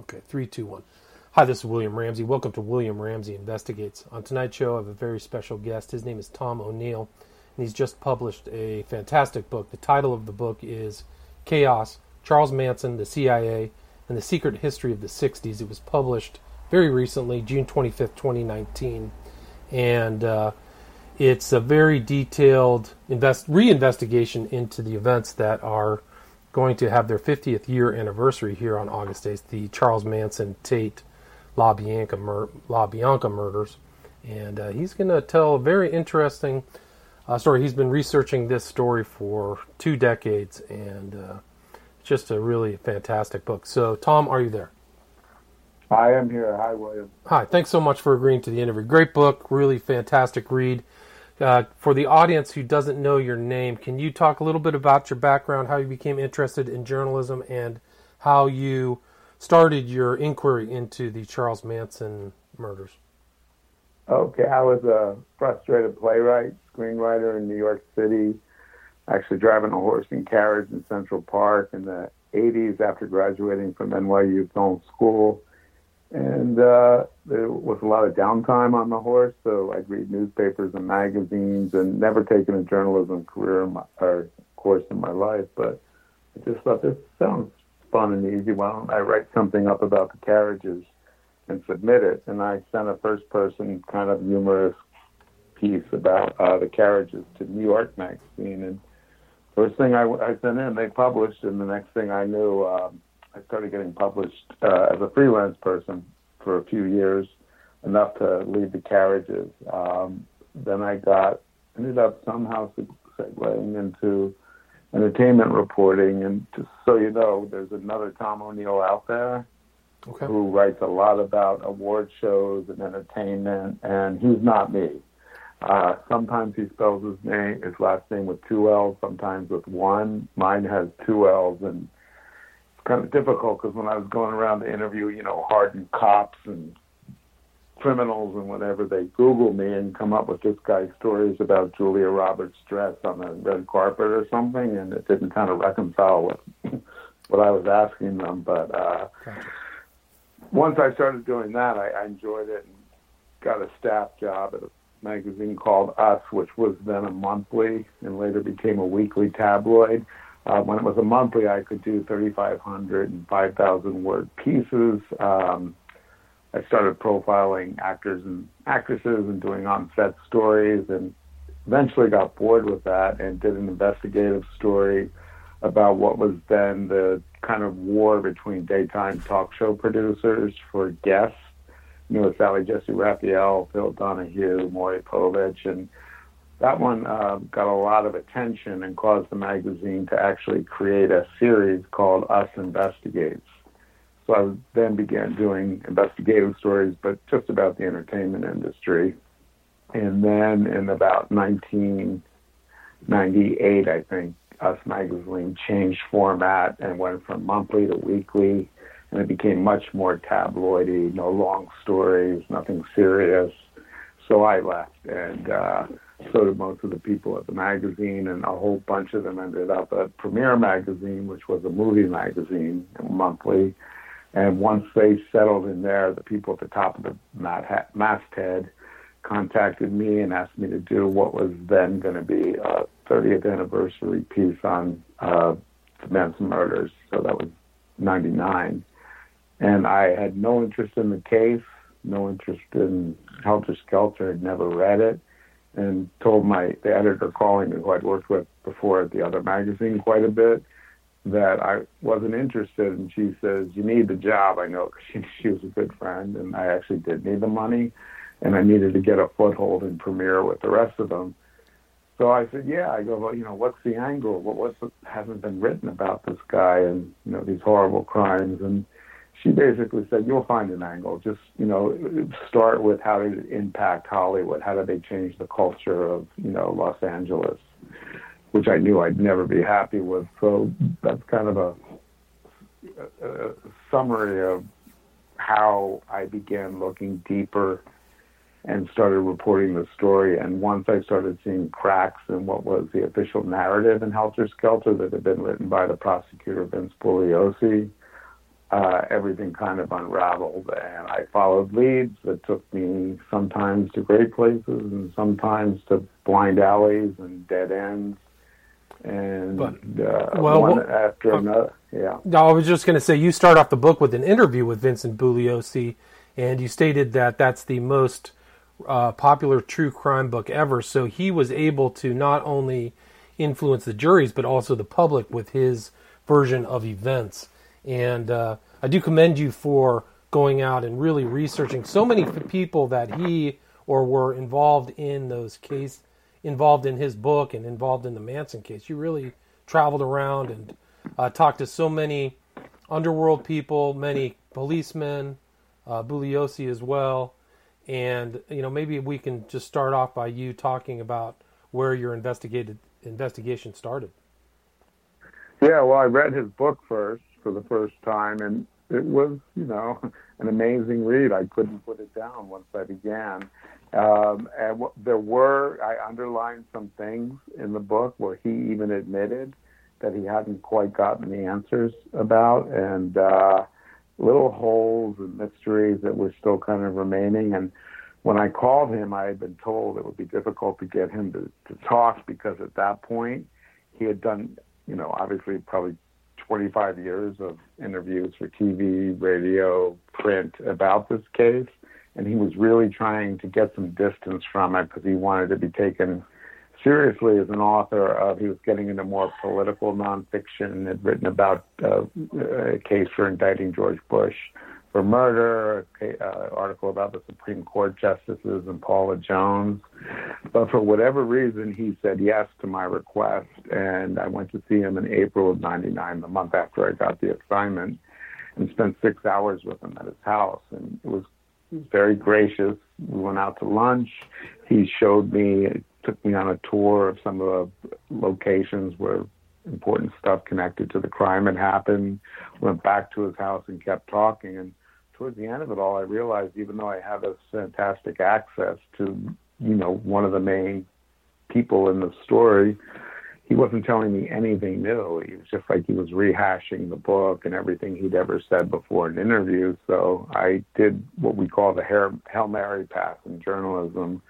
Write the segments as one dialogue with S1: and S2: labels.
S1: Okay, three, two, one. Hi, this is William Ramsey. Welcome to William Ramsey Investigates. On tonight's show, I have a very special guest. His name is Tom O'Neill, and he's just published a fantastic book. The title of the book is Chaos Charles Manson, the CIA, and the Secret History of the 60s. It was published very recently, June 25th, 2019. And uh, it's a very detailed invest- reinvestigation into the events that are going to have their 50th year anniversary here on August 8th, the Charles Manson Tate LaBianca, mur- LaBianca murders. And uh, he's going to tell a very interesting uh, story. He's been researching this story for two decades, and uh, it's just a really fantastic book. So, Tom, are you there?
S2: I am here. Hi, William.
S1: Hi. Thanks so much for agreeing to the interview. Great book, really fantastic read. Uh, for the audience who doesn't know your name, can you talk a little bit about your background, how you became interested in journalism, and how you started your inquiry into the Charles Manson murders?
S2: Okay, I was a frustrated playwright, screenwriter in New York City, actually driving a horse and carriage in Central Park in the 80s after graduating from NYU Film School. And uh, there was a lot of downtime on the horse, so I'd read newspapers and magazines and never taken a journalism career my, or course in my life. But I just thought this sounds fun and easy. Why don't I write something up about the carriages and submit it? And I sent a first person kind of humorous piece about uh, the carriages to New York Magazine. And first thing I, I sent in, they published, and the next thing I knew, um, I started getting published uh, as a freelance person for a few years, enough to lead the carriages. Um, then I got ended up somehow segueing into entertainment reporting. And just so you know, there's another Tom O'Neill out there okay. who writes a lot about award shows and entertainment, and he's not me. Uh, sometimes he spells his name, his last name with two L's, sometimes with one. Mine has two L's, and kind of difficult because when I was going around to interview, you know, hardened cops and criminals and whatever, they Google me and come up with this guy's stories about Julia Roberts' dress on the red carpet or something, and it didn't kind of reconcile with what I was asking them. But uh, gotcha. once I started doing that, I, I enjoyed it and got a staff job at a magazine called Us, which was then a monthly and later became a weekly tabloid. Uh, when it was a monthly, I could do 3,500 and 5,000 word pieces. Um, I started profiling actors and actresses and doing on-set stories, and eventually got bored with that and did an investigative story about what was then the kind of war between daytime talk show producers for guests. You know, Sally Jessy Raphael, Phil Donahue, Maury Povich, and that one uh, got a lot of attention and caused the magazine to actually create a series called Us Investigates. So I then began doing investigative stories, but just about the entertainment industry. And then in about 1998, I think, Us Magazine changed format and went from monthly to weekly, and it became much more tabloidy, no long stories, nothing serious. So I left, and uh, so did most of the people at the magazine, and a whole bunch of them ended up at Premiere Magazine, which was a movie magazine, monthly and once they settled in there, the people at the top of the masthead contacted me and asked me to do what was then going to be a 30th anniversary piece on uh, the Manson murders. So that was 99. And I had no interest in the case, no interest in Helter Skelter, had never read it, and told my the editor calling me, who I'd worked with before at the other magazine quite a bit, that I wasn't interested, and she says, "You need the job." I know she she was a good friend, and I actually did need the money, and I needed to get a foothold in Premiere with the rest of them. So I said, "Yeah." I go, "Well, you know, what's the angle? What what's hasn't been written about this guy and you know these horrible crimes?" And she basically said, "You'll find an angle. Just you know, start with how did it impact Hollywood? How did they change the culture of you know Los Angeles?" which I knew I'd never be happy with. So that's kind of a, a, summary of how I began looking deeper and started reporting the story. And once I started seeing cracks in what was the official narrative in Helter Skelter that had been written by the prosecutor Vince Bugliosi, uh, everything kind of unraveled. And I followed leads that took me sometimes to great places and sometimes to blind alleys and dead ends. And but, uh, well, one well, after uh, another, yeah.
S1: I was just going to say, you start off the book with an interview with Vincent Bugliosi, and you stated that that's the most uh, popular true crime book ever. So he was able to not only influence the juries, but also the public with his version of events. And uh, I do commend you for going out and really researching so many people that he or were involved in those case, involved in his book and involved in the Manson case. You really traveled around and uh, talked to so many underworld people, many policemen, uh, Bugliosi as well. And you know, maybe we can just start off by you talking about where your investigated investigation started.
S2: Yeah, well, I read his book first for the first time, and it was, you know, an amazing read. I couldn't put it down once I began. Um, and w- there were, I underlined some things in the book where he even admitted that he hadn't quite gotten the answers about, and uh, little holes and mysteries that were still kind of remaining. And when I called him, I had been told it would be difficult to get him to, to talk because at that point he had done, you know, obviously probably 25 years of interviews for TV, radio, print about this case. And he was really trying to get some distance from it because he wanted to be taken seriously as an author of, he was getting into more political nonfiction, and had written about uh, a case for indicting George Bush for murder, uh, article about the Supreme Court justices and Paula Jones. But for whatever reason, he said yes to my request, and I went to see him in April of '99, the month after I got the assignment, and spent six hours with him at his house, and it was very gracious. We went out to lunch. He showed me, took me on a tour of some of the locations where important stuff connected to the crime had happened. Went back to his house and kept talking. And towards the end of it all, I realized even though I had this fantastic access to, you know, one of the main people in the story, he wasn't telling me anything new. He was just like he was rehashing the book and everything he'd ever said before in interviews. So I did what we call the Hail Mary pass in journalism,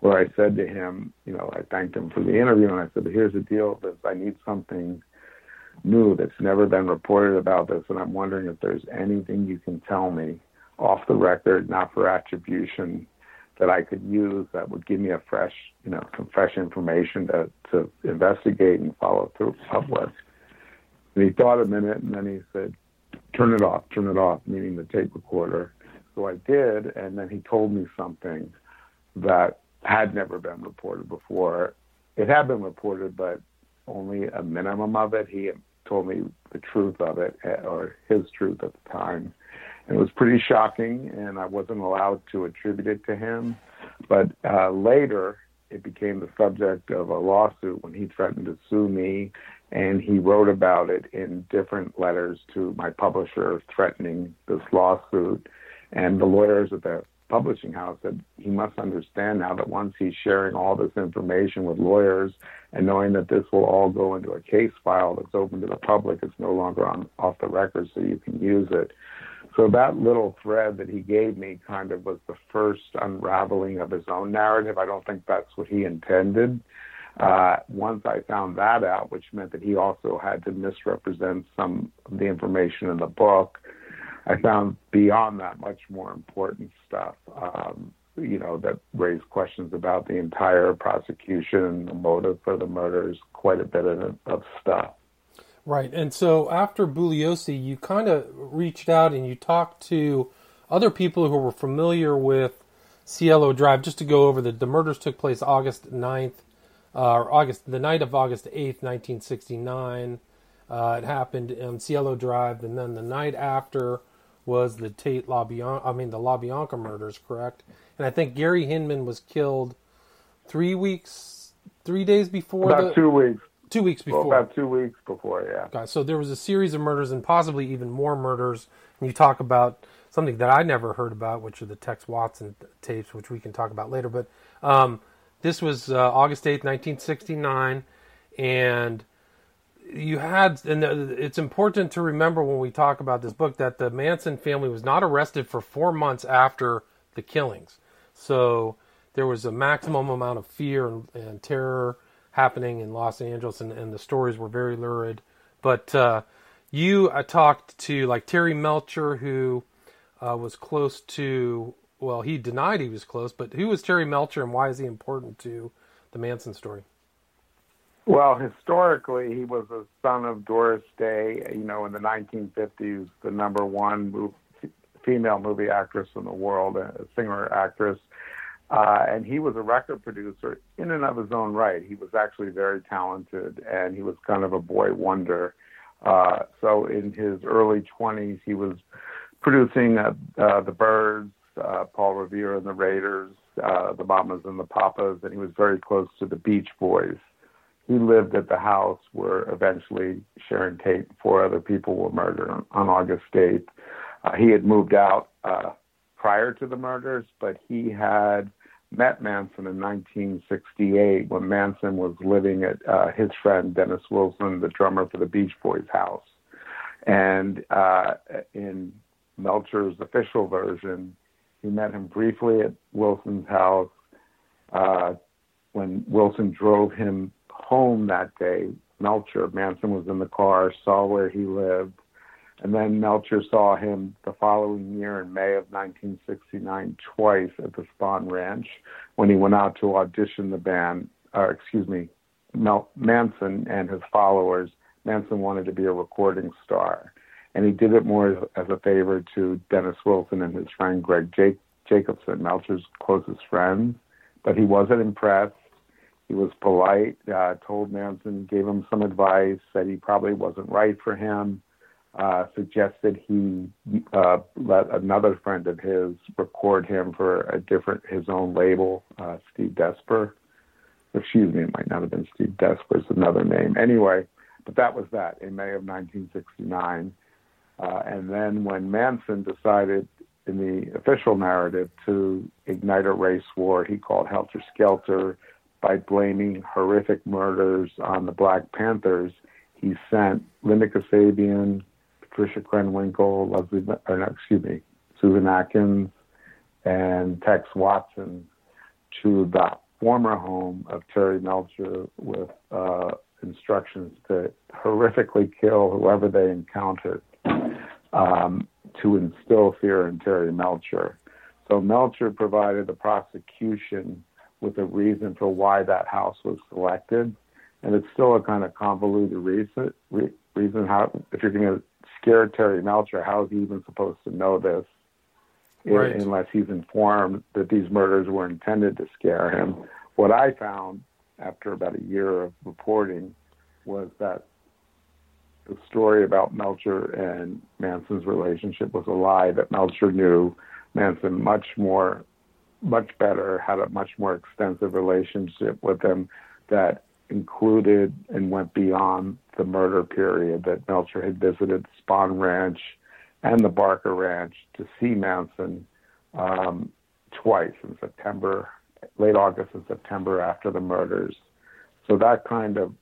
S2: where I said to him, you know, I thanked him for the interview and I said, here's the deal, this I need something new that's never been reported about this, and I'm wondering if there's anything you can tell me off the record, not for attribution, that I could use that would give me a fresh, you know, some fresh information to to investigate and follow through up with. And he thought a minute, and then he said, "Turn it off, turn it off," meaning the tape recorder. So I did, and then he told me something that had never been reported before. It had been reported, but only a minimum of it. He told me the truth of it, eh, or his truth at the time. And it was pretty shocking, and I wasn't allowed to attribute it to him. But uh, later, it became the subject of a lawsuit when he threatened to sue me, and he wrote about it in different letters to my publisher threatening this lawsuit. And the lawyers at the publishing house that he must understand now that once he's sharing all this information with lawyers and knowing that this will all go into a case file that's open to the public, it's no longer on off the record, so you can use it. So that little thread that he gave me kind of was the first unraveling of his own narrative. I don't think that's what he intended. Uh, once I found that out, which meant that he also had to misrepresent some of the information in the book, I found beyond that much more important stuff, um, you know, that raised questions about the entire prosecution, and the motive for the murders, quite a bit of, of stuff.
S1: Right. And so after Bugliosi, you kind of reached out and you talked to other people who were familiar with Cielo Drive. Just to go over the, the murders took place August 9th, uh, or August, the night of August 8th, 1969. Uh, it happened on Cielo Drive, and then the night after was the Tate LaBianca, I mean the LaBianca murders, correct? And I think Gary Hinman was killed three weeks, three days before.
S2: About the, two weeks.
S1: Two weeks before.
S2: Well, about two weeks before, yeah.
S1: Okay, so there was a series of murders and possibly even more murders. And you talk about something that I never heard about, which are the Tex Watson tapes, which we can talk about later. But um, this was uh, August 8th, 1969, and you had, and it's important to remember when we talk about this book that the Manson family was not arrested for four months after the killings. So there was a maximum amount of fear and, and terror happening in Los Angeles, and, and, the stories were very lurid. But uh, you uh, talked to like Terry Melcher, who uh, was close to. Well, he denied he was close, but who was Terry Melcher, and why is he important to the Manson story?
S2: Well, historically, he was a son of Doris Day. You know, in the 1950s, the number one move, female movie actress in the world, a singer actress. Uh, and he was a record producer in and of his own right. He was actually very talented, and he was kind of a boy wonder. Uh, so in his early 20s, he was producing uh, uh, the Byrds, uh, Paul Revere and the Raiders, uh, the Mamas and the Papas, and he was very close to the Beach Boys he lived at the house where eventually Sharon Tate and four other people were murdered on, on August 8th. Uh, he had moved out uh, prior to the murders, but he had met Manson in 1968 when Manson was living at uh, his friend Dennis Wilson, the drummer for the Beach Boys house. And uh, in Melcher's official version, he met him briefly at Wilson's house uh, when Wilson drove him home that day, Melcher, Manson was in the car, saw where he lived, and then Melcher saw him the following year in May of 1969 twice at the Spahn Ranch when he went out to audition the band, uh, excuse me, Mel- Manson and his followers. Manson wanted to be a recording star. And he did it more as, as a favor to Dennis Wilson and his friend Greg Jake- Jacobson, Melcher's closest friends. But he wasn't impressed. He was polite, uh, told Manson, gave him some advice, said he probably wasn't right for him, uh, suggested he uh, let another friend of his record him for a different, his own label, uh, Steve Desper. Excuse me, it might not have been Steve Desper, it's another name. Anyway, but that was that in May of 1969. Uh, and then when Manson decided in the official narrative to ignite a race war, he called Helter Skelter by blaming horrific murders on the Black Panthers, he sent Linda Kasabian, Patricia Krenwinkel, Leslie, no, excuse me, Susan Atkins, and Tex Watson to the former home of Terry Melcher with uh, instructions to horrifically kill whoever they encountered um, to instill fear in Terry Melcher. So Melcher provided the prosecution with a reason for why that house was selected. And it's still a kind of convoluted reason. Re, reason how, if you're going to scare Terry Melcher, how is he even supposed to know this? Right. Unless he's informed that these murders were intended to scare him. What I found after about a year of reporting was that the story about Melcher and Manson's relationship was a lie, that Melcher knew Manson much more much better, had a much more extensive relationship with him that included and went beyond the murder period that Melcher had visited Spahn Ranch and the Barker Ranch to see Manson um, twice in September, late August and September after the murders. So that kind of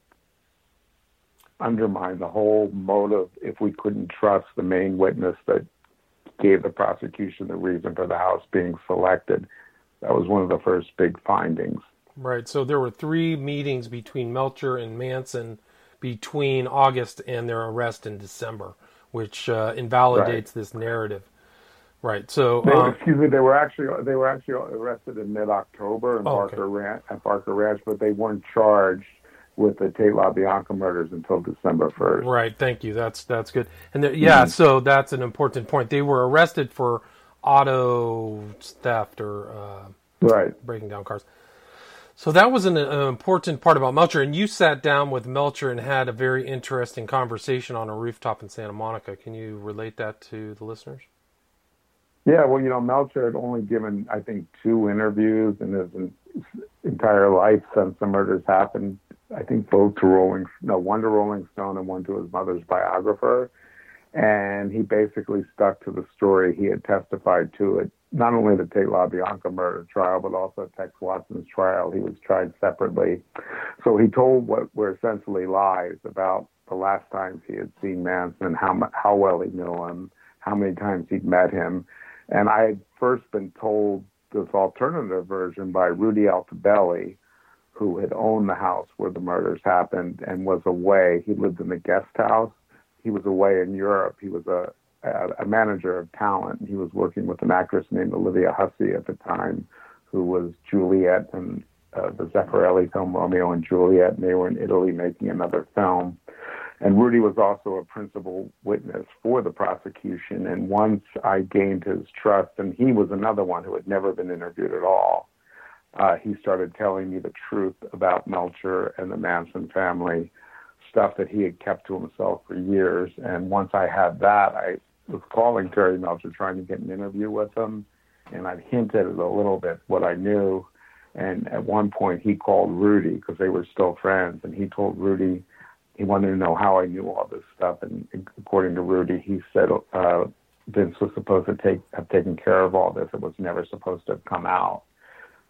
S2: undermined the whole motive if we couldn't trust the main witness that gave the prosecution the reason for the house being selected. That was one of the first big findings.
S1: Right. So there were three meetings between Melcher and Manson between August and their arrest in December, which uh, invalidates right. this narrative. Right. So,
S2: they, um, excuse me, they were actually they were actually arrested in mid October in oh, Barker okay. Ranch, at Barker Ranch, but they weren't charged with the Tate LaBianca murders until December first.
S1: Right. Thank you. That's that's good. And yeah, mm-hmm. so that's an important point. They were arrested for auto theft or uh,
S2: right
S1: breaking down cars. So that was an, an, important part about Melcher, and you sat down with Melcher and had a very interesting conversation on a rooftop in Santa Monica. Can you relate that to the listeners?
S2: Yeah, well, you know, Melcher had only given, I think, two interviews in his entire life since the murders happened. I think both to Rolling, no, one to Rolling Stone and one to his mother's biographer and he basically stuck to the story he had testified to it. Not only the Tate LaBianca murder trial, but also Tex Watson's trial. He was tried separately. So he told what were essentially lies about the last times he had seen Manson, how how well he knew him, how many times he'd met him, and I had first been told this alternative version by Rudy Altobelli, who had owned the house where the murders happened and was away. He lived in the guest house. He was away in Europe. He was a a, a manager of talent. He was working with an actress named Olivia Hussey at the time, who was Juliet and uh, the Zeffirelli film Romeo and Juliet, and they were in Italy making another film. And Rudy was also a principal witness for the prosecution. And once I gained his trust, and he was another one who had never been interviewed at all, uh, he started telling me the truth about Melcher and the Manson family, stuff that he had kept to himself for years. And once I had that, I was calling Terry Melcher trying to get an interview with him. And I hinted a little bit what I knew. And at one point, he called Rudy because they were still friends, and he told Rudy he wanted to know how I knew all this stuff. And according to Rudy, he said uh, Vince was supposed to take have taken care of all this. It was never supposed to have come out.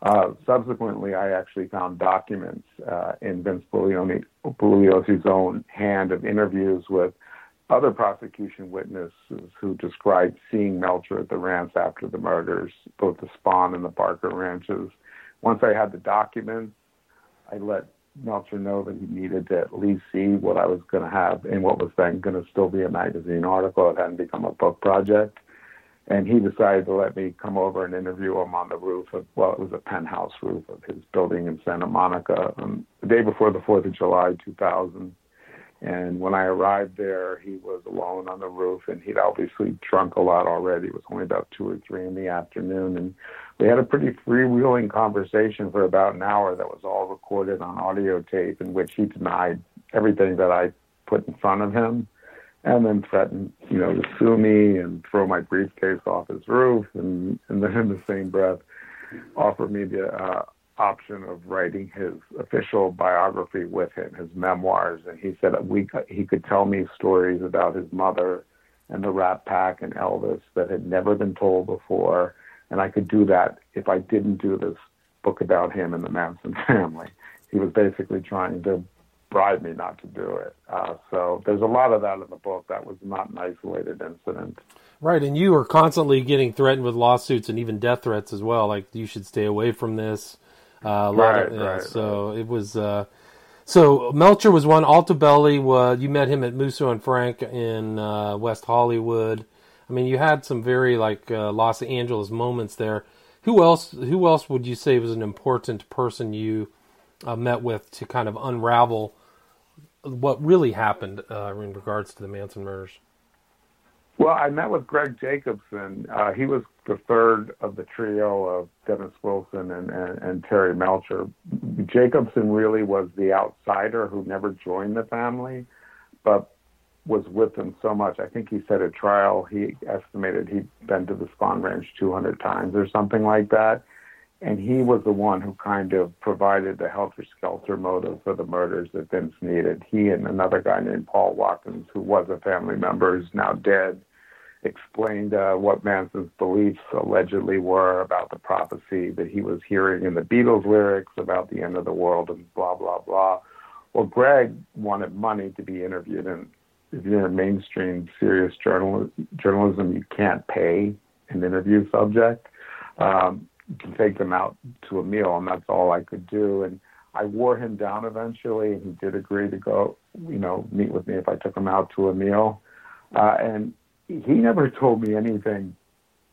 S2: Uh, subsequently, I actually found documents uh, in Vince Bugliosi's own hand of interviews with other prosecution witnesses who described seeing Melcher at the ranch after the murders, both the Spahn and the Barker ranches. Once I had the documents, I let Melcher know that he needed to at least see what I was going to have in what was then going to still be a magazine article. It hadn't become a book project. And he decided to let me come over and interview him on the roof of, well, it was a penthouse roof of his building in Santa Monica um, the day before the 4th of July, 2000. And when I arrived there, he was alone on the roof, and he'd obviously drunk a lot already. It was only about two or three in the afternoon, and we had a pretty freewheeling conversation for about an hour that was all recorded on audio tape, in which he denied everything that I put in front of him, and then threatened, you know, to sue me and throw my briefcase off his roof, and, and then in the same breath, offer me the uh, option of writing his official biography with him, his memoirs, and he said we he could tell me stories about his mother and the Rat Pack and Elvis that had never been told before, and I could do that if I didn't do this book about him and the Manson family. He was basically trying to bribe me not to do it. Uh, so there's a lot of that in the book. That was not an isolated incident.
S1: Right, and you were constantly getting threatened with lawsuits and even death threats as well. Like you should stay away from this. Uh,
S2: right, of, right,
S1: So right. it was. Uh, so Melcher was one. Altobelli was. You met him at Musso and Frank in uh, West Hollywood. I mean, you had some very like uh, Los Angeles moments there. Who else? Who else would you say was an important person you uh, met with to kind of unravel what really happened uh, in regards to the Manson murders?
S2: Well, I met with Greg Jacobson. Uh, he was the third of the trio of Dennis Wilson and, and, and, Terry Melcher. Jacobson really was the outsider who never joined the family, but was with them so much. I think he said at trial he estimated he'd been to the Spahn Ranch 200 times or something like that. And he was the one who kind of provided the helter skelter motive for the murders that Vince needed. He and another guy named Paul Watkins, who was a family member, is now dead, explained uh, what Manson's beliefs allegedly were about the prophecy that he was hearing in the Beatles lyrics about the end of the world and blah, blah, blah. Well, Greg wanted money to be interviewed, and if you're in mainstream serious journal- journalism, you can't pay an interview subject. Um, can take them out to a meal, and that's all I could do. And I wore him down eventually, and he did agree to go, you know, meet with me if I took him out to a meal. Uh, and he never told me anything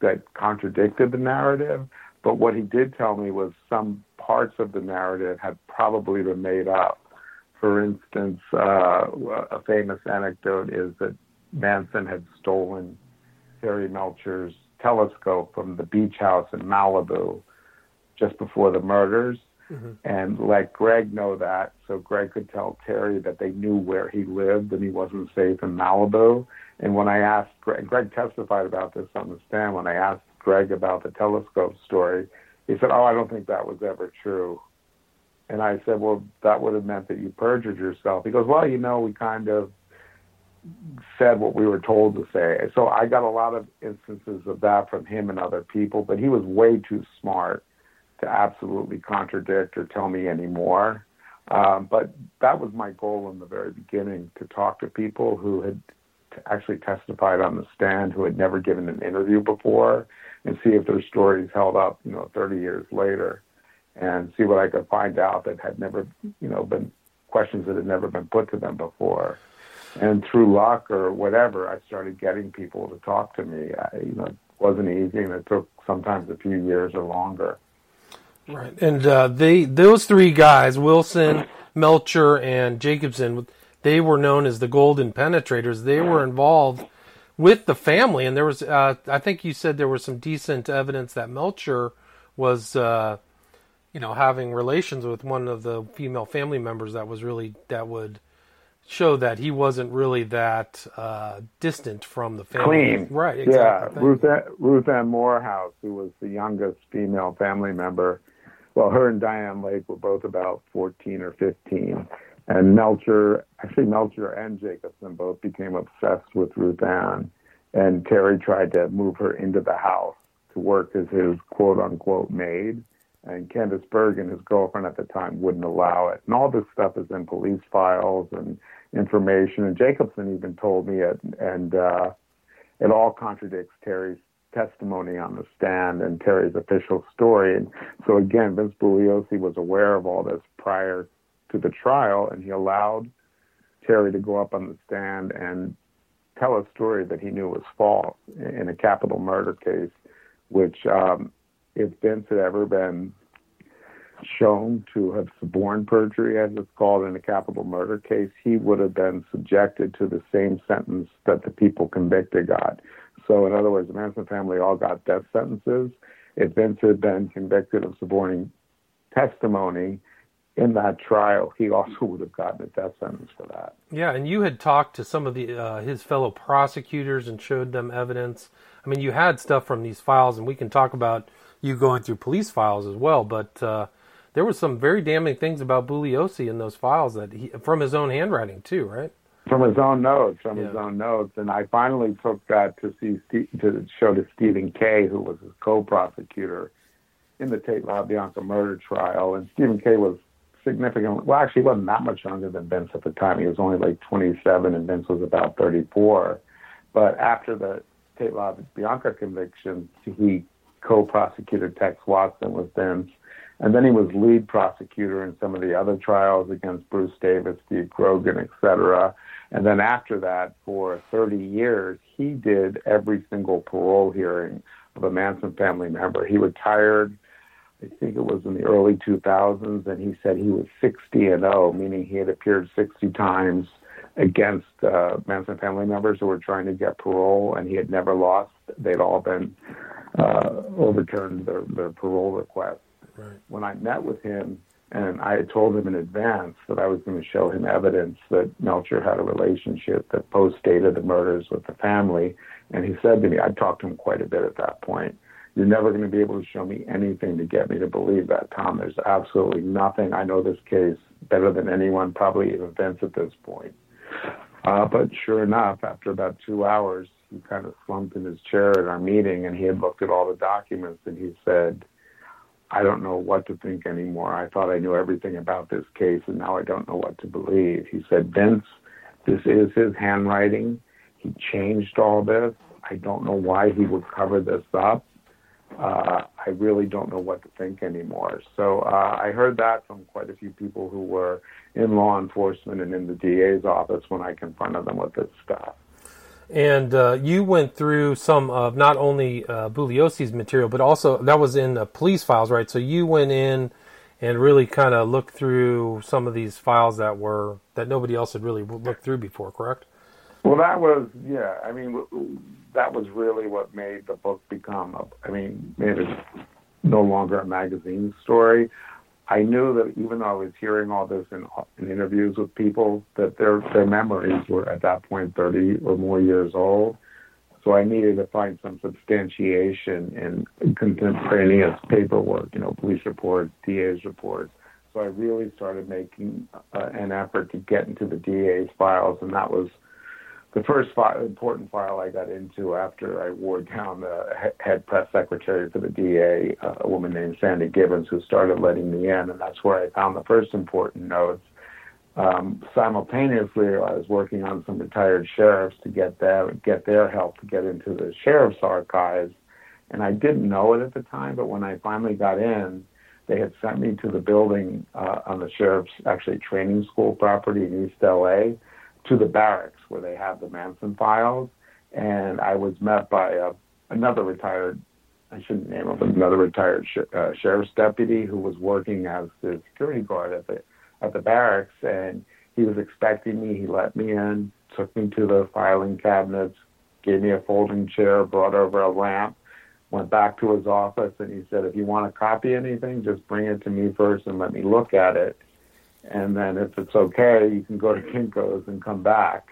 S2: that contradicted the narrative, but what he did tell me was some parts of the narrative had probably been made up. For instance, uh, a famous anecdote is that Manson had stolen Terry Melcher's telescope from the beach house in Malibu just before the murders mm-hmm. and let Greg know that so Greg could tell Terry that they knew where he lived and he wasn't safe in Malibu. And when I asked Greg, Greg testified about this on the stand, when I asked Greg about the telescope story, he said, Oh, I don't think that was ever true. And I said, Well, that would have meant that you perjured yourself. He goes, Well, you know, we kind of said what we were told to say. So I got a lot of instances of that from him and other people, but he was way too smart to absolutely contradict or tell me anymore. Um, but that was my goal in the very beginning to talk to people who had actually testified on the stand, who had never given an interview before, and see if their stories held up, you know, 30 years later, and see what I could find out that had never, you know, been questions that had never been put to them before. And through luck or whatever, I started getting people to talk to me. I, you know, it wasn't easy, and it took sometimes a few years or longer.
S1: Right, and uh, they those three guys, Wilson, Melcher, and Jacobson, they were known as the Golden Penetrators. They were involved with the family, and there was, uh, I think you said there was some decent evidence that Melcher was, uh, you know, having relations with one of the female family members that was really that would show that he wasn't really that uh, distant from the family.
S2: Clean,
S1: right? Exactly.
S2: Yeah, Ruth Ann, Ruth Ann Morehouse, who was the youngest female family member well, her and Diane Lake were both about 14 or 15. And Melcher, actually, Melcher and Jacobson both became obsessed with Ruth Ann. And Terry tried to move her into the house to work as his quote unquote maid. And Candice Bergen, his girlfriend at the time, wouldn't allow it. And all this stuff is in police files and information. And Jacobson even told me it. And uh, it all contradicts Terry's testimony on the stand and Terry's official story. And so again, Vince Bugliosi was aware of all this prior to the trial, and he allowed Terry to go up on the stand and tell a story that he knew was false in a capital murder case, which, um, if Vince had ever been shown to have suborned perjury, as it's called in a capital murder case, he would have been subjected to the same sentence that the people convicted got. So, in other words, the Manson family all got death sentences. If Vince had been convicted of suborning testimony in that trial, he also would have gotten a death sentence for that.
S1: Yeah, and you had talked to some of the uh, his fellow prosecutors and showed them evidence. I mean, you had stuff from these files, and we can talk about you going through police files as well. But uh, there was some very damning things about Bugliosi in those files that he, from his own handwriting too, right?
S2: from his own notes, from yeah. his own notes, and I finally took that to see to show to Stephen Kay, who was his co-prosecutor in the Tate LaBianca murder trial, and Stephen Kay was significantly well, actually, he wasn't that much younger than Vince at the time. He was only like 27, and Vince was about 34. But after the Tate LaBianca conviction, he co-prosecuted Tex Watson with Vince. And then he was lead prosecutor in some of the other trials against Bruce Davis, Steve Grogan, et cetera. And then after that, for 30 years, he did every single parole hearing of a Manson family member. He retired, I think it was in the early 2000s, and he said he was 60 and 0, meaning he had appeared 60 times against uh, Manson family members who were trying to get parole, and he had never lost. They'd all been uh, overturned their, their parole request. Right. When I met with him and I had told him in advance that I was going to show him evidence that Melcher had a relationship that post-dated the murders with the family. And he said to me, I talked to him quite a bit at that point. You're never going to be able to show me anything to get me to believe that, Tom. There's absolutely nothing. I know this case better than anyone, probably even Vince at this point. Uh, but sure enough, after about two hours, kind of slumped in his chair at our meeting and he had looked at all the documents and he said, I don't know what to think anymore. I thought I knew everything about this case, and now I don't know what to believe. He said, Vince, this is his handwriting. He changed all this. I don't know why he would cover this up. Uh, I really don't know what to think anymore. So uh, I heard that from quite a few people who were in law enforcement and in the DA's office when I confronted them with this stuff.
S1: And uh, you went through some of not only uh, Bugliosi's material, but also that was in the police files, right? So you went in and really kind of looked through some of these files that were that nobody else had really looked through before, correct?
S2: Well, that was yeah. I mean, that was really what made the book become. A, I mean, made it no longer a magazine story. I knew that even though I was hearing all this in, in interviews with people, that their their memories were at that point 30 or more years old. So I needed to find some substantiation in contemporaneous paperwork, you know, police reports, DA's reports. So I really started making uh, an effort to get into the DA's files, and that was the first file, important file I got into after I wore down the head press secretary for the DA, a woman named Sandy Gibbons, who started letting me in, and that's where I found the first important notes. Um, simultaneously, I was working on some retired sheriffs to get their get their help to get into the sheriff's archives, and I didn't know it at the time. But when I finally got in, they had sent me to the building uh, on the sheriff's actually training school property in East LA to the barracks where they have the Manson files. And I was met by a, another retired, I shouldn't name him, but another retired sh- uh, sheriff's deputy who was working as the security guard at the at the barracks. And he was expecting me. He let me in, took me to the filing cabinets, gave me a folding chair, brought over a lamp, went back to his office, and he said, "If you want to copy anything, just bring it to me first and let me look at it." And then if it's okay, you can go to Kinko's and come back.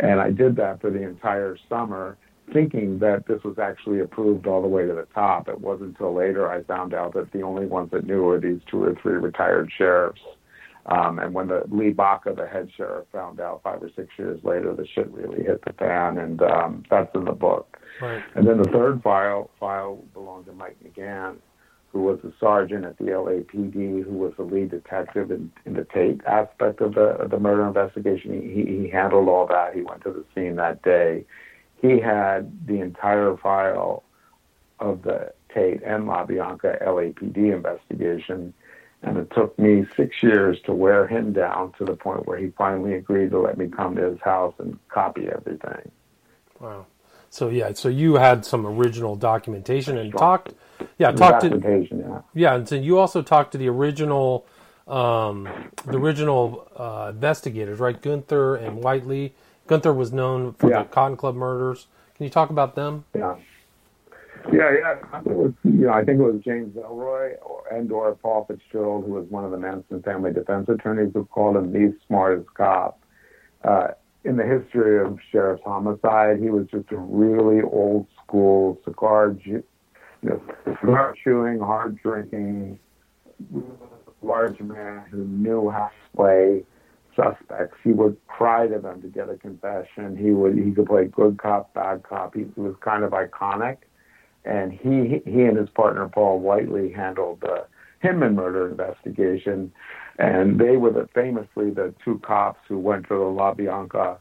S2: And I did that for the entire summer, thinking that this was actually approved all the way to the top. It wasn't until later I found out that the only ones that knew were these two or three retired sheriffs. Um, and when the Lee Baca, the head sheriff, found out five or six years later, the shit really hit the fan, and um, that's in the book.
S1: Right.
S2: And then the third file file belonged to Mike McGann, who was a sergeant at the LAPD, who was the lead detective in, in the Tate aspect of the, of the murder investigation. He, he handled all that. He went to the scene that day. He had the entire file of the Tate and LaBianca LAPD investigation. And it took me six years to wear him down to the point where he finally agreed to let me come to his house and copy everything.
S1: Wow. So yeah, so you had some original documentation and talked yeah, talk to
S2: yeah.
S1: yeah, and so you also talked to the original, um, the original uh, investigators, right? Guenther and Whiteley. Guenther was known for yeah. the Cotton Club murders. Can you talk about them?
S2: Yeah, yeah, yeah. Was, you know, I think it was James Ellroy or, and or Paul Fitzgerald, who was one of the Manson family defense attorneys, who called him the smartest cop. Uh, in the history of sheriff's homicide, he was just a really old school cigar you know, chewing, hard drinking, large man who knew how to play suspects. He would cry to them to get a confession. He would he could play good cop, bad cop. He, was kind of iconic, and he he and his partner Paul Whiteley handled the Hinman murder investigation, and they were the, famously the two cops who went to the LaBianca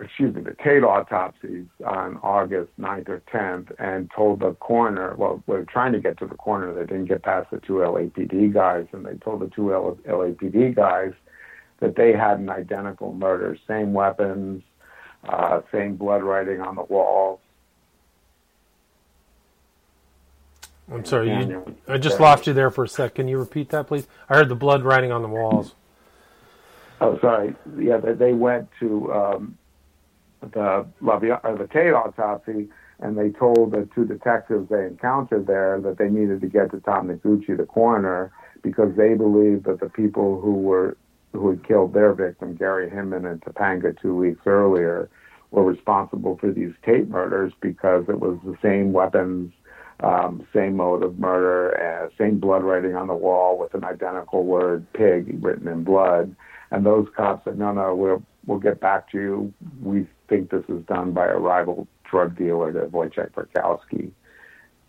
S2: excuse me, the Tate autopsies on August 9th or 10th and told the coroner, well, we are trying to get to the coroner. They didn't get past the two LAPD guys, and they told the two LAPD guys that they had an identical murder, same weapons, uh, same blood writing on the walls.
S1: I'm sorry, you, I just lost you there for a sec. Can you repeat that, please? I heard the blood writing on the walls.
S2: Oh, sorry. Yeah, they went to um, the or the Tate autopsy, and they told the two detectives they encountered there that they needed to get to Tom Noguchi, the coroner, because they believed that the people who were who had killed their victim, Gary Hinman in Topanga two weeks earlier, were responsible for these Tate murders because it was the same weapons, um, same mode of murder, uh, same blood writing on the wall with an identical word "pig" written in blood. And those cops said, "No, no, we'll we'll get back to you. We think this is done by a rival drug dealer to Wojciech Frykowski.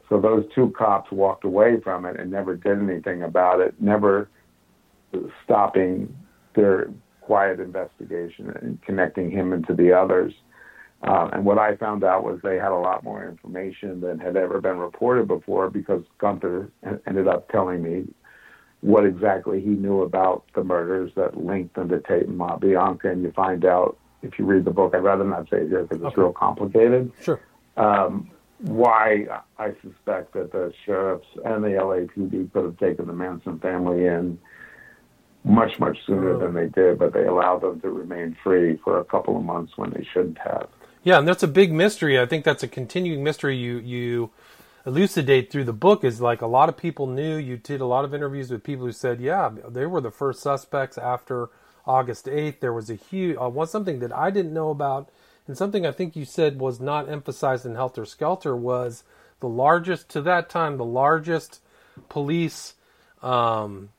S2: So those two cops walked away from it and never did anything about it, never stopping their quiet investigation and connecting him into the others. Um, and what I found out was they had a lot more information than had ever been reported before because Guenther ended up telling me what exactly he knew about the murders that linked them to Tate and LaBianca. And you find out if you read the book. I'd rather not say it here because it's okay. real complicated.
S1: Sure.
S2: Um, why I suspect that the sheriffs and the LAPD could have taken the Manson family in much, much sooner than they did, but they allowed them to remain free for a couple of months when they shouldn't have.
S1: Yeah, and that's a big mystery. I think that's a continuing mystery you you elucidate through the book is like a lot of people knew. You did a lot of interviews with people who said, yeah, they were the first suspects after August 8th. There was a huge, uh, one something that I didn't know about, and something I think you said was not emphasized in Helter Skelter was the largest, to that time, the largest police um,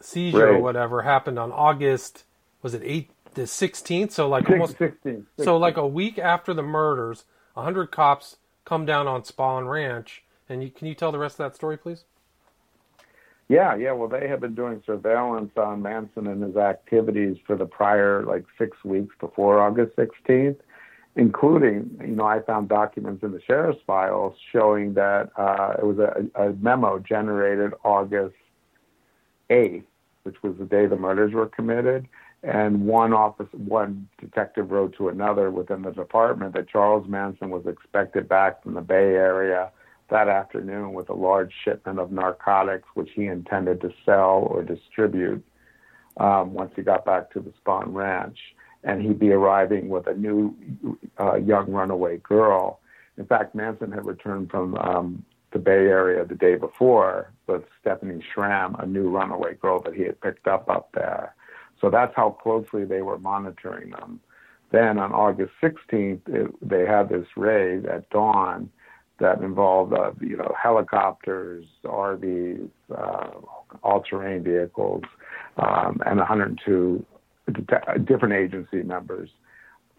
S1: seizure right. or whatever happened on August, was it 8, the 16th, so like almost
S2: 16,
S1: so like a week after the murders, 100 cops come down on Spahn Ranch. And you, can you tell the rest of that story, please?
S2: Yeah, yeah. Well, they have been doing surveillance on Manson and his activities for the prior like six weeks before August 16th, including, you know, I found documents in the sheriff's files showing that uh, it was a, a memo generated August 8th, which was the day the murders were committed. And one office, one detective wrote to another within the department that Charles Manson was expected back from the Bay Area that afternoon with a large shipment of narcotics, which he intended to sell or distribute um, once he got back to the Spahn Ranch. And he'd be arriving with a new uh, young runaway girl. In fact, Manson had returned from um, the Bay Area the day before with Stephanie Schramm, a new runaway girl that he had picked up up there. So that's how closely they were monitoring them. Then on August 16th, it, they had this raid at dawn that involved, uh, you know, helicopters, RVs, uh, all-terrain vehicles, um, and 102 different agency members.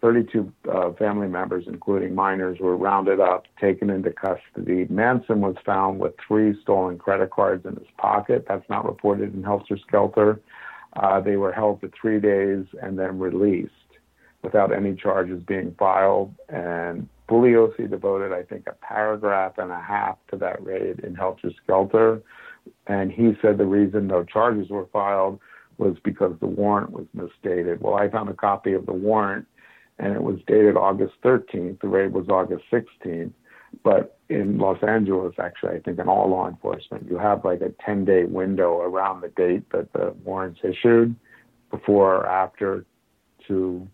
S2: 32 uh, family members, including minors, were rounded up, taken into custody. Manson was found with three stolen credit cards in his pocket. That's not reported in Helter Skelter. Uh, they were held for three days and then released without any charges being filed. And Bugliosi devoted, I think, a paragraph and a half to that raid in Helter Skelter. And he said the reason no charges were filed was because the warrant was misstated. Well, I found a copy of the warrant, and it was dated August 13th. The raid was August 16th. But in Los Angeles, actually, I think in all law enforcement, you have like a 10 day window around the date that the warrant's issued before or after to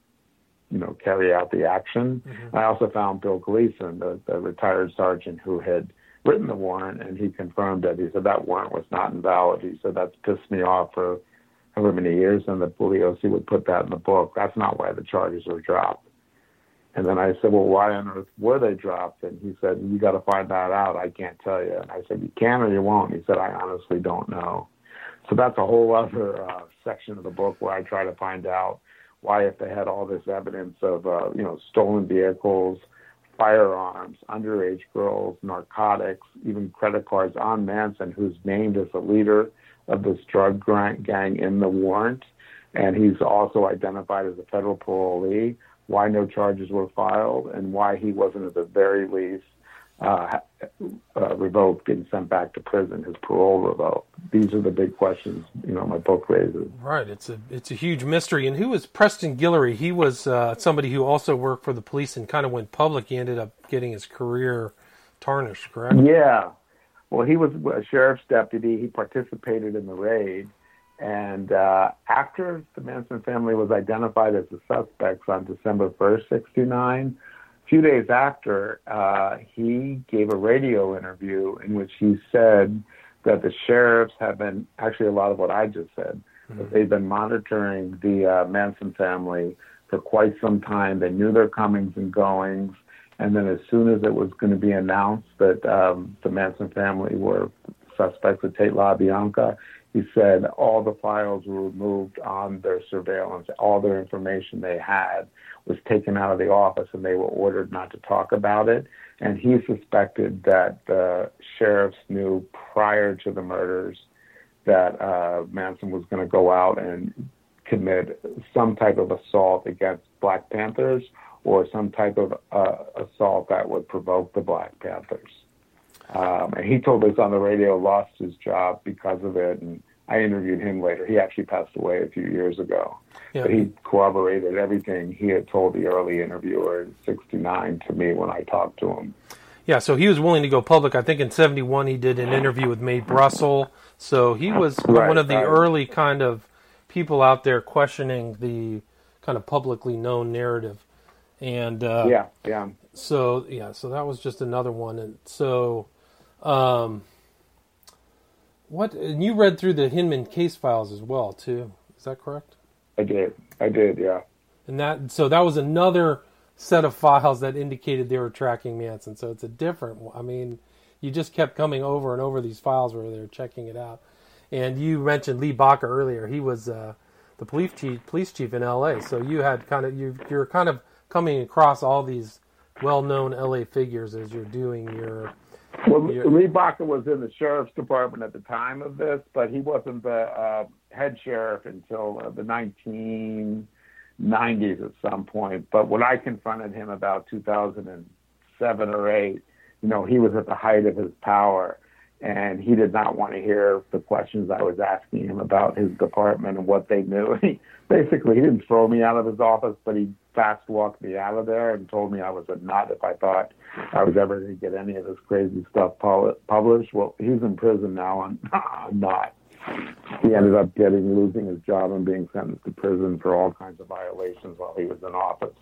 S2: you know, carry out the action. Mm-hmm. I also found Bill Gleason, the, the retired sergeant who had written the warrant, and he confirmed that. He said that warrant was not invalid. He said that's pissed me off for however many years, and that Bugliosi would put that in the book. That's not why the charges were dropped. And then I said, well, why on earth were they dropped? And he said, you got to find that out. I can't tell you. And I said, you can or you won't. He said, I honestly don't know. So that's a whole other uh, section of the book where I try to find out why if they had all this evidence of uh, you know stolen vehicles, firearms, underage girls, narcotics, even credit cards on Manson, who's named as the leader of this drug gang in the warrant, and he's also identified as a federal parolee. Why no charges were filed, and why he wasn't at the very least uh, uh, revoked, getting sent back to prison, his parole revoked. These are the big questions, you know, my book raises.
S1: Right. It's a it's a huge mystery. And who was Preston Guillory? He was uh, somebody who also worked for the police and kind of went public. He ended up getting his career tarnished. Correct?
S2: Yeah. Well, he was a sheriff's deputy. He participated in the raid. And uh, after the Manson family was identified as the suspects on December 1st, 69, few days after, uh, he gave a radio interview in which he said that the sheriffs have been actually a lot of what I just said. Mm-hmm. That they've been monitoring the uh, Manson family for quite some time. They knew their comings and goings, and then as soon as it was going to be announced that um, the Manson family were suspects of Tate LaBianca, he said all the files were removed on their surveillance, all their information they had was taken out of the office and they were ordered not to talk about it. And he suspected that the sheriffs knew prior to the murders that uh, Manson was going to go out and commit some type of assault against Black Panthers or some type of uh, assault that would provoke the Black Panthers. Um, and he told us on the radio, lost his job because of it. And I interviewed him later. He actually passed away a few years ago. Yeah. But he corroborated everything he had told the early interviewer in 69 to me when I talked to him.
S1: Yeah, so he was willing to go public. I think in 71 he did an interview with Mae Brussell. So he was right, one of the right. early kind of people out there questioning the kind of publicly known narrative. And uh,
S2: yeah, yeah.
S1: So yeah, so that was just another one. And so um, what? And you read through the Hinman case files as well, too. Is that correct?
S2: I did. I did. Yeah.
S1: And that so that was another set of files that indicated they were tracking Manson. So it's a different. I mean, you just kept coming over and over these files where they were checking it out. And you mentioned Lee Baca earlier. He was uh, the police chief, police chief in L.A. So you had kind of you you're kind of coming across all these well-known LA figures as you're doing your.
S2: Well, Baca was in the sheriff's department at the time of this, but he wasn't the uh, head sheriff until uh, the 1990s at some point. But when I confronted him about 2007 or eight, you know, he was at the height of his power, and he did not want to hear the questions I was asking him about his department and what they knew. He basically he didn't throw me out of his office, but he fast walked me out of there and told me I was a nut if I thought I was ever going to get any of this crazy stuff published. Well, he's in prison now, and I'm not. He ended up getting losing his job and being sentenced to prison for all kinds of violations while he was in office.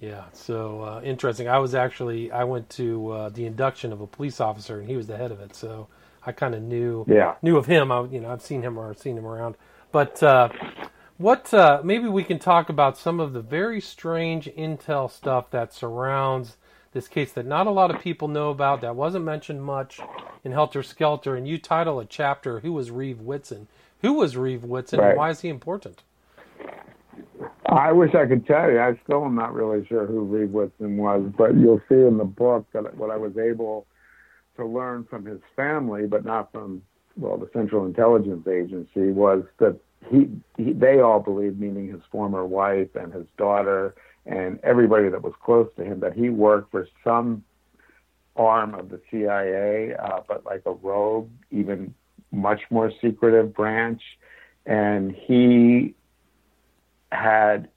S1: Yeah, so uh, interesting. I was actually I went to uh, the induction of a police officer, and he was the head of it. So I kind of knew
S2: yeah.
S1: knew of him. I you know I've seen him or seen him around. But uh, what uh, maybe we can talk about some of the very strange intel stuff that surrounds this case that not a lot of people know about. That wasn't mentioned much in Helter Skelter. And you title a chapter "Who was Reeve Whitson?" Who was Reeve Whitson, right. and why is he important?
S2: I wish I could tell you. I still am not really sure who Reeve Whitson was, but you'll see in the book that what I was able to learn from his family, but not from well the Central Intelligence Agency, was that he, he they all believed, meaning his former wife and his daughter and everybody that was close to him, that he worked for some arm of the CIA, uh, but like a rogue, even much more secretive branch. And he had,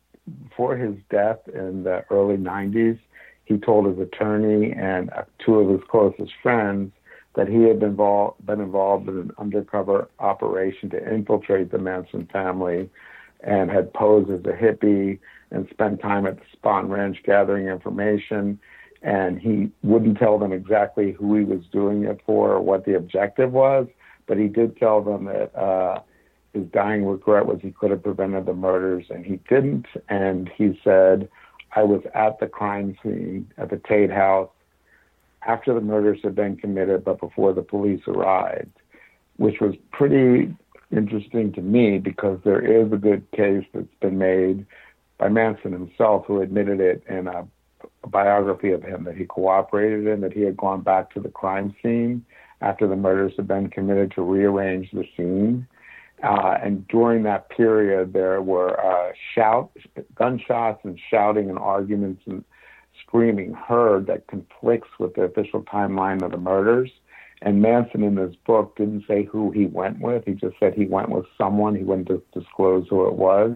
S2: before his death in the early 90s, he told his attorney and two of his closest friends that he had been involved, been involved in an undercover operation to infiltrate the Manson family and had posed as a hippie and spent time at the Spahn Ranch gathering information. And he wouldn't tell them exactly who he was doing it for or what the objective was, but he did tell them that uh, his dying regret was he could have prevented the murders, and he didn't. And he said, I was at the crime scene at the Tate House after the murders had been committed, but before the police arrived, which was pretty interesting to me because there is a good case that's been made by Manson himself, who admitted it in a, biography of him that he cooperated in, that he had gone back to the crime scene after the murders had been committed to rearrange the scene uh, and during that period, there were uh, shout, gunshots and shouting and arguments and screaming heard that conflicts with the official timeline of the murders. And Manson, in his book, didn't say who he went with. He just said he went with someone. He wouldn't disclose who it was.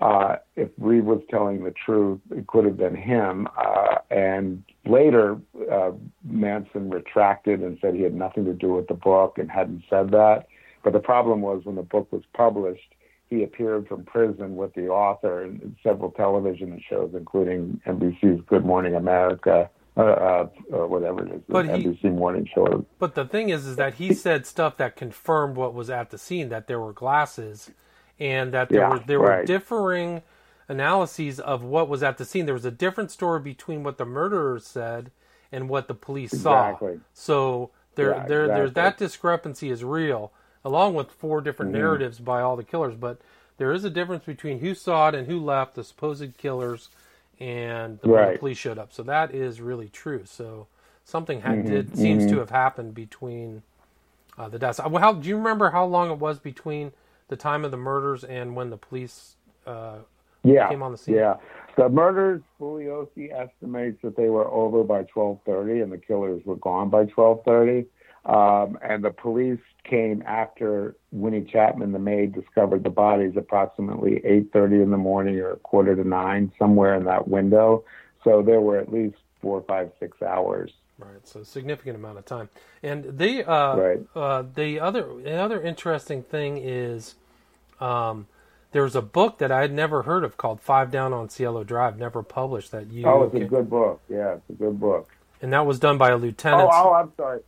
S2: Uh, if Reed was telling the truth, it could have been him. Uh, and later, uh, Manson retracted and said he had nothing to do with the book and hadn't said that. But the problem was when the book was published, he appeared from prison with the author in several television shows, including NBC's Good Morning America, uh, uh, or whatever it is, but the he, NBC morning show.
S1: But the thing is, is that he said stuff that confirmed what was at the scene, that there were glasses, and that there
S2: yeah,
S1: were there
S2: right.
S1: were differing analyses of what was at the scene. There was a different story between what the murderers said and what the police
S2: exactly.
S1: saw. So there,
S2: yeah,
S1: there,
S2: exactly.
S1: there's that discrepancy is real along with four different mm-hmm. narratives by all the killers. But there is a difference between who saw it and who left, the supposed killers, and the,
S2: right.
S1: the police showed up. So that is really true. So something had,
S2: mm-hmm.
S1: did seems
S2: mm-hmm.
S1: to have happened between uh, the deaths. How do you remember how long it was between the time of the murders and when the police uh,
S2: yeah,
S1: came on the scene?
S2: Yeah, the murders. Bugliosi estimates that they were over by twelve thirty, and the killers were gone by twelve thirty. Um, and the police came after Winnie Chapman, the maid, discovered the bodies approximately 8:30 in the morning or a quarter to nine, somewhere in that window. So there were at least four, five, six hours.
S1: Right, so significant amount of time. And they, uh,
S2: right.
S1: uh, the other, the other interesting thing is, um, there was a book that I had never heard of called Five Down on Cielo Drive, never published. That you.
S2: Oh, it's a good book. Yeah, it's a good book.
S1: And that was done by a lieutenant.
S2: Oh, oh I'm sorry.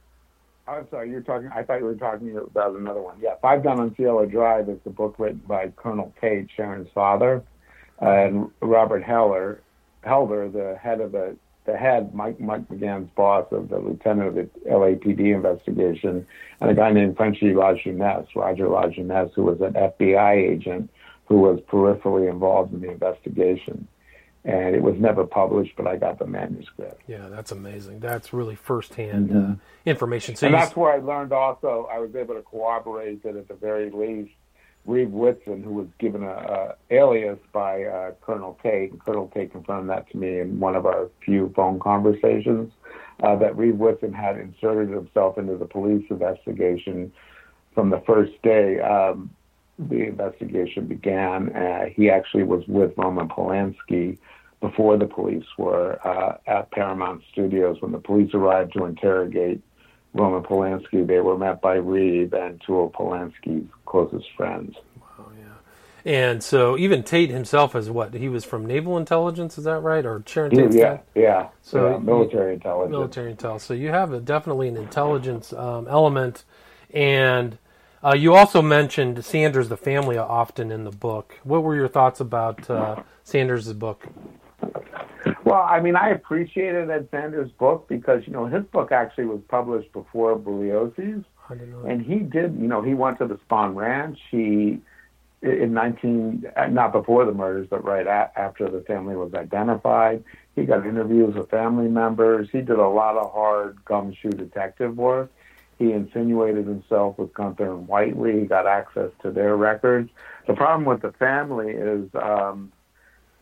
S2: I'm sorry, you're talking. I thought you were talking about another one. Yeah, Five Down on Cielo Drive is the book written by Colonel Page, Sharon's father, and Robert Heller, Helder, the head of the the head, Mike Mike McGann's boss of the lieutenant of the LAPD investigation, and a guy named Frenchy Lajeunesse, Roger Lajeunesse, who was an FBI agent who was peripherally involved in the investigation. And it was never published, but I got the manuscript.
S1: Yeah, that's amazing. That's really firsthand mm-hmm. uh, information.
S2: So and that's where I learned also, I was able to corroborate that at the very least, Reeve Whitson, who was given a, a alias by uh, Colonel Tate, and Colonel Tate confirmed that to me in one of our few phone conversations, uh, that Reeve Whitson had inserted himself into the police investigation from the first day um, the investigation began. Uh, he actually was with Roman Polanski before the police were uh, at Paramount Studios. When the police arrived to interrogate Roman Polanski, they were met by Reeve and two of Polanski's closest friends.
S1: Wow, yeah. And so even Tate himself is what he was from naval intelligence, is that right? Or Sharon Tate's
S2: yeah, yeah. So yeah, military intelligence.
S1: Military intelligence. So you have a, definitely an intelligence um, element, and uh, you also mentioned Sanders, the family, often in the book. What were your thoughts about uh, Sanders' book?
S2: Well, I mean, I appreciated Ed Sanders' book because, you know, his book actually was published before Bugliosi's. And he did, you know, he went to the Spahn Ranch. He, in 19, not before the murders, but right after the family was identified, he got interviews with family members. He did a lot of hard gumshoe detective work. He insinuated himself with Guenther and Whiteley. He got access to their records. The problem with the family is, um,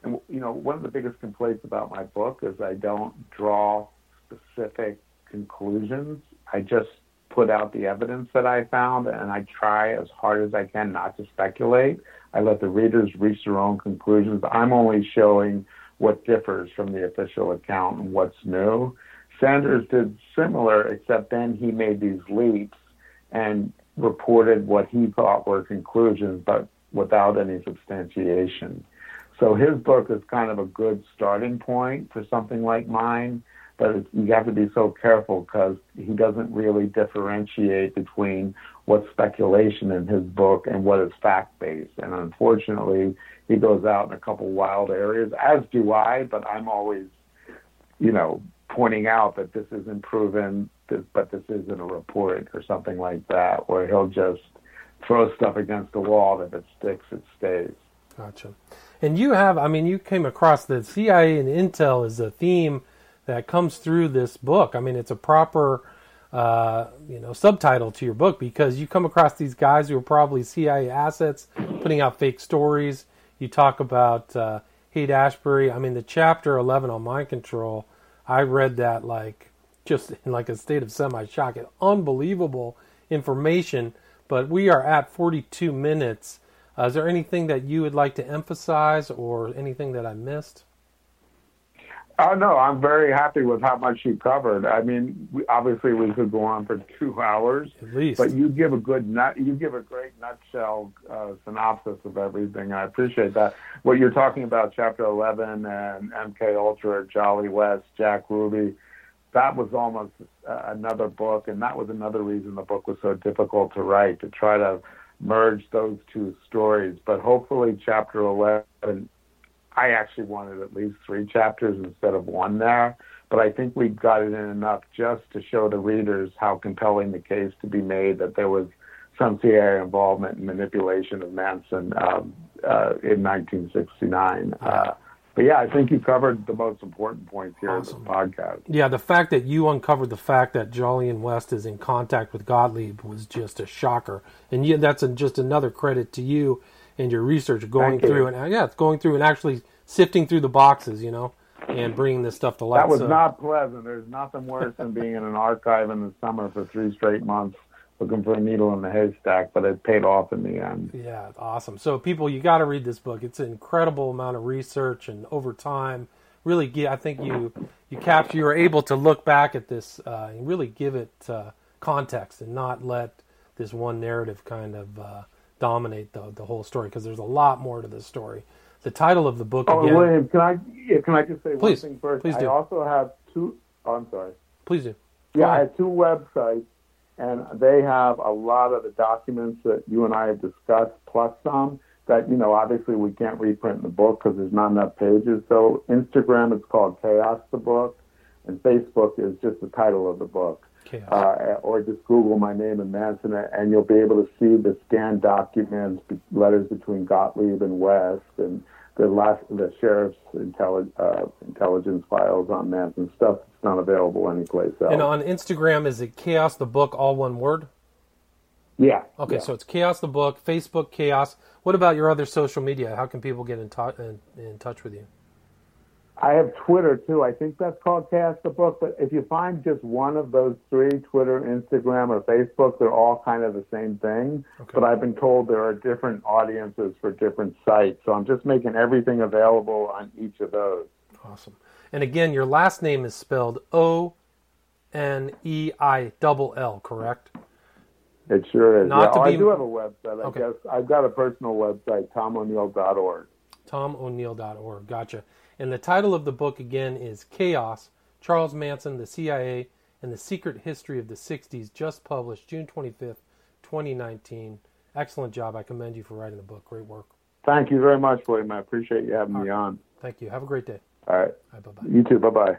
S2: you know, one of the biggest complaints about my book is I don't draw specific conclusions. I just put out the evidence that I found, and I try as hard as I can not to speculate. I let the readers reach their own conclusions. I'm only showing what differs from the official account and what's new. Sanders did similar, except then he made these leaps and reported what he thought were conclusions, but without any substantiation. So his book is kind of a good starting point for something like mine, but you have to be so careful because he doesn't really differentiate between what's speculation in his book and what is fact based. And unfortunately, he goes out in a couple wild areas, as do I, but I'm always, you know, pointing out that this isn't proven, but this isn't a report or something like that, where he'll just throw stuff against the wall. If it sticks, it stays.
S1: Gotcha. And you have, I mean, you came across the CIA and Intel is a theme that comes through this book. I mean, it's a proper, uh, you know, subtitle to your book because you come across these guys who are probably CIA assets putting out fake stories. You talk about uh, Haight Ashbury. I mean, the chapter 11 on mind control, I read that like just in like a state of semi shock. Unbelievable information. But we are at 42 minutes. Uh, is there anything that you would like to emphasize or anything that I missed?
S2: Oh no, I'm very happy with how much you covered. I mean, we, obviously we could go on for two hours,
S1: at least.
S2: But you give a good nut. You give a great nutshell uh, synopsis of everything. I appreciate that. What you're talking about, Chapter 11 and MK Ultra, Jolly West, Jack Ruby, that was almost uh, another book, and that was another reason the book was so difficult to write to try to merge those two stories. But hopefully, chapter 11, I actually wanted at least three chapters instead of one there. But I think we got it in enough just to show the readers how compelling the case to be made that there was some CIA involvement and manipulation of Manson um, uh, in 1969. Uh, but yeah, I think you covered the most important points here awesome. in the podcast.
S1: Yeah, the fact that you uncovered the fact that Jolyon West is in contact with Gottlieb was just a shocker, and yeah, that's a, just another credit to you and your research going Thank through you. and yeah, it's going through and actually sifting through the boxes, you know, and bringing this stuff to light.
S2: That was so. not pleasant. There's nothing worse than being in an archive in the summer for three straight months looking for a needle in the haystack, but it paid off in the end.
S1: Yeah, awesome. So, people, you got to read this book. It's an incredible amount of research, and over time, really, get, I think you you capture, you were able to look back at this uh, and really give it uh, context, and not let this one narrative kind of uh, dominate the the whole story because there's a lot more to this story. The title of the book.
S2: Oh,
S1: again,
S2: William, can I yeah, can I just say
S1: please,
S2: one thing first?
S1: Please do.
S2: I also have two. Oh, I'm sorry.
S1: Please do.
S2: Yeah, I have two websites and they have a lot of the documents that you and I have discussed, plus some that you know obviously we can't reprint in the book because there's not enough pages. So Instagram, is called Chaos the Book, and Facebook is just the title of the book. Uh, or just Google my name and Manson, and you'll be able to see the scanned documents, letters between Gottlieb and West, and the last the sheriff's intelli- uh, intelligence files on Manson stuff that's not available anyplace else.
S1: And on Instagram, is it Chaos the Book, all one word?
S2: Yeah.
S1: Okay,
S2: yeah.
S1: so it's Chaos the Book, Facebook Chaos. What about your other social media? How can people get in, in, in touch with you?
S2: I have Twitter too. I think that's called Cast the Book. But if you find just one of those three, Twitter, Instagram, or Facebook, they're all kind of the same thing. Okay. But I've been told there are different audiences for different sites. So I'm just making everything available on each of those.
S1: Awesome. And again, your last name is spelled O N E I double L, correct?
S2: It sure is. Not yeah. oh, be... I do have a website. I okay. guess I've got a personal website, tomoneill.org.
S1: Tomoneill.org. Gotcha. And the title of the book again is Chaos Charles Manson, the CIA, and the Secret History of the 60s, just published June 25th, 2019. Excellent job. I commend you for writing the book. Great work.
S2: Thank you very much, William. I appreciate you having All me right. on.
S1: Thank you. Have a great day.
S2: All right.
S1: Bye bye.
S2: You too. Bye bye.